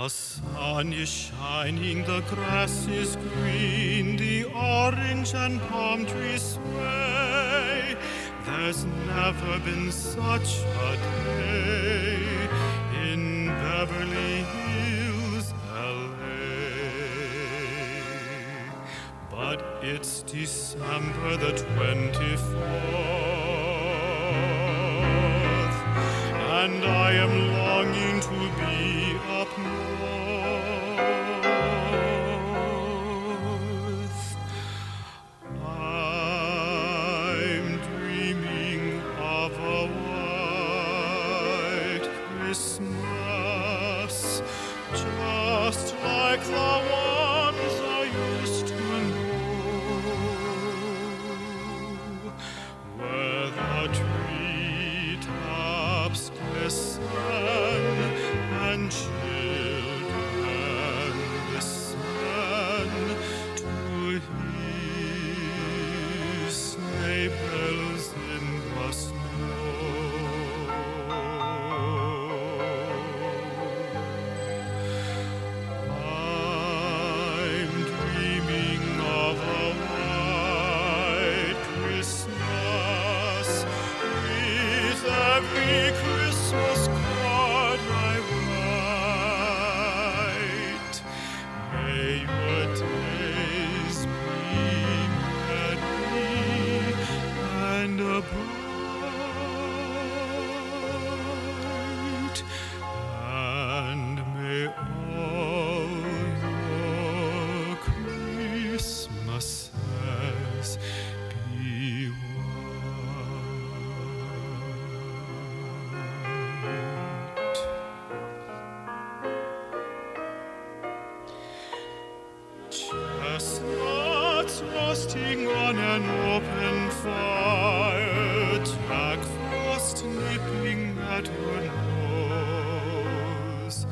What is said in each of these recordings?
The sun is shining, the grass is green, the orange and palm trees sway. There's never been such a day in Beverly Hills, LA. But it's December the 24th, Christmas, just like the Roasting on an open fire, Jack Frost nipping at your nose.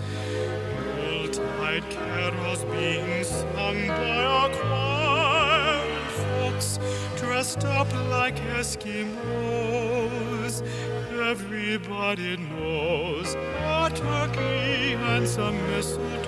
Yuletide carols being sung by a choir, folks dressed up like Eskimos. Everybody knows a turkey and some mistletoe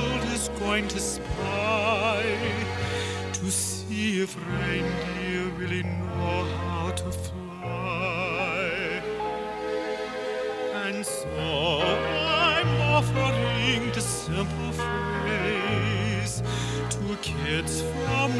going to spy to see if reindeer really know how to fly. And so I'm offering the simple phrase to kids from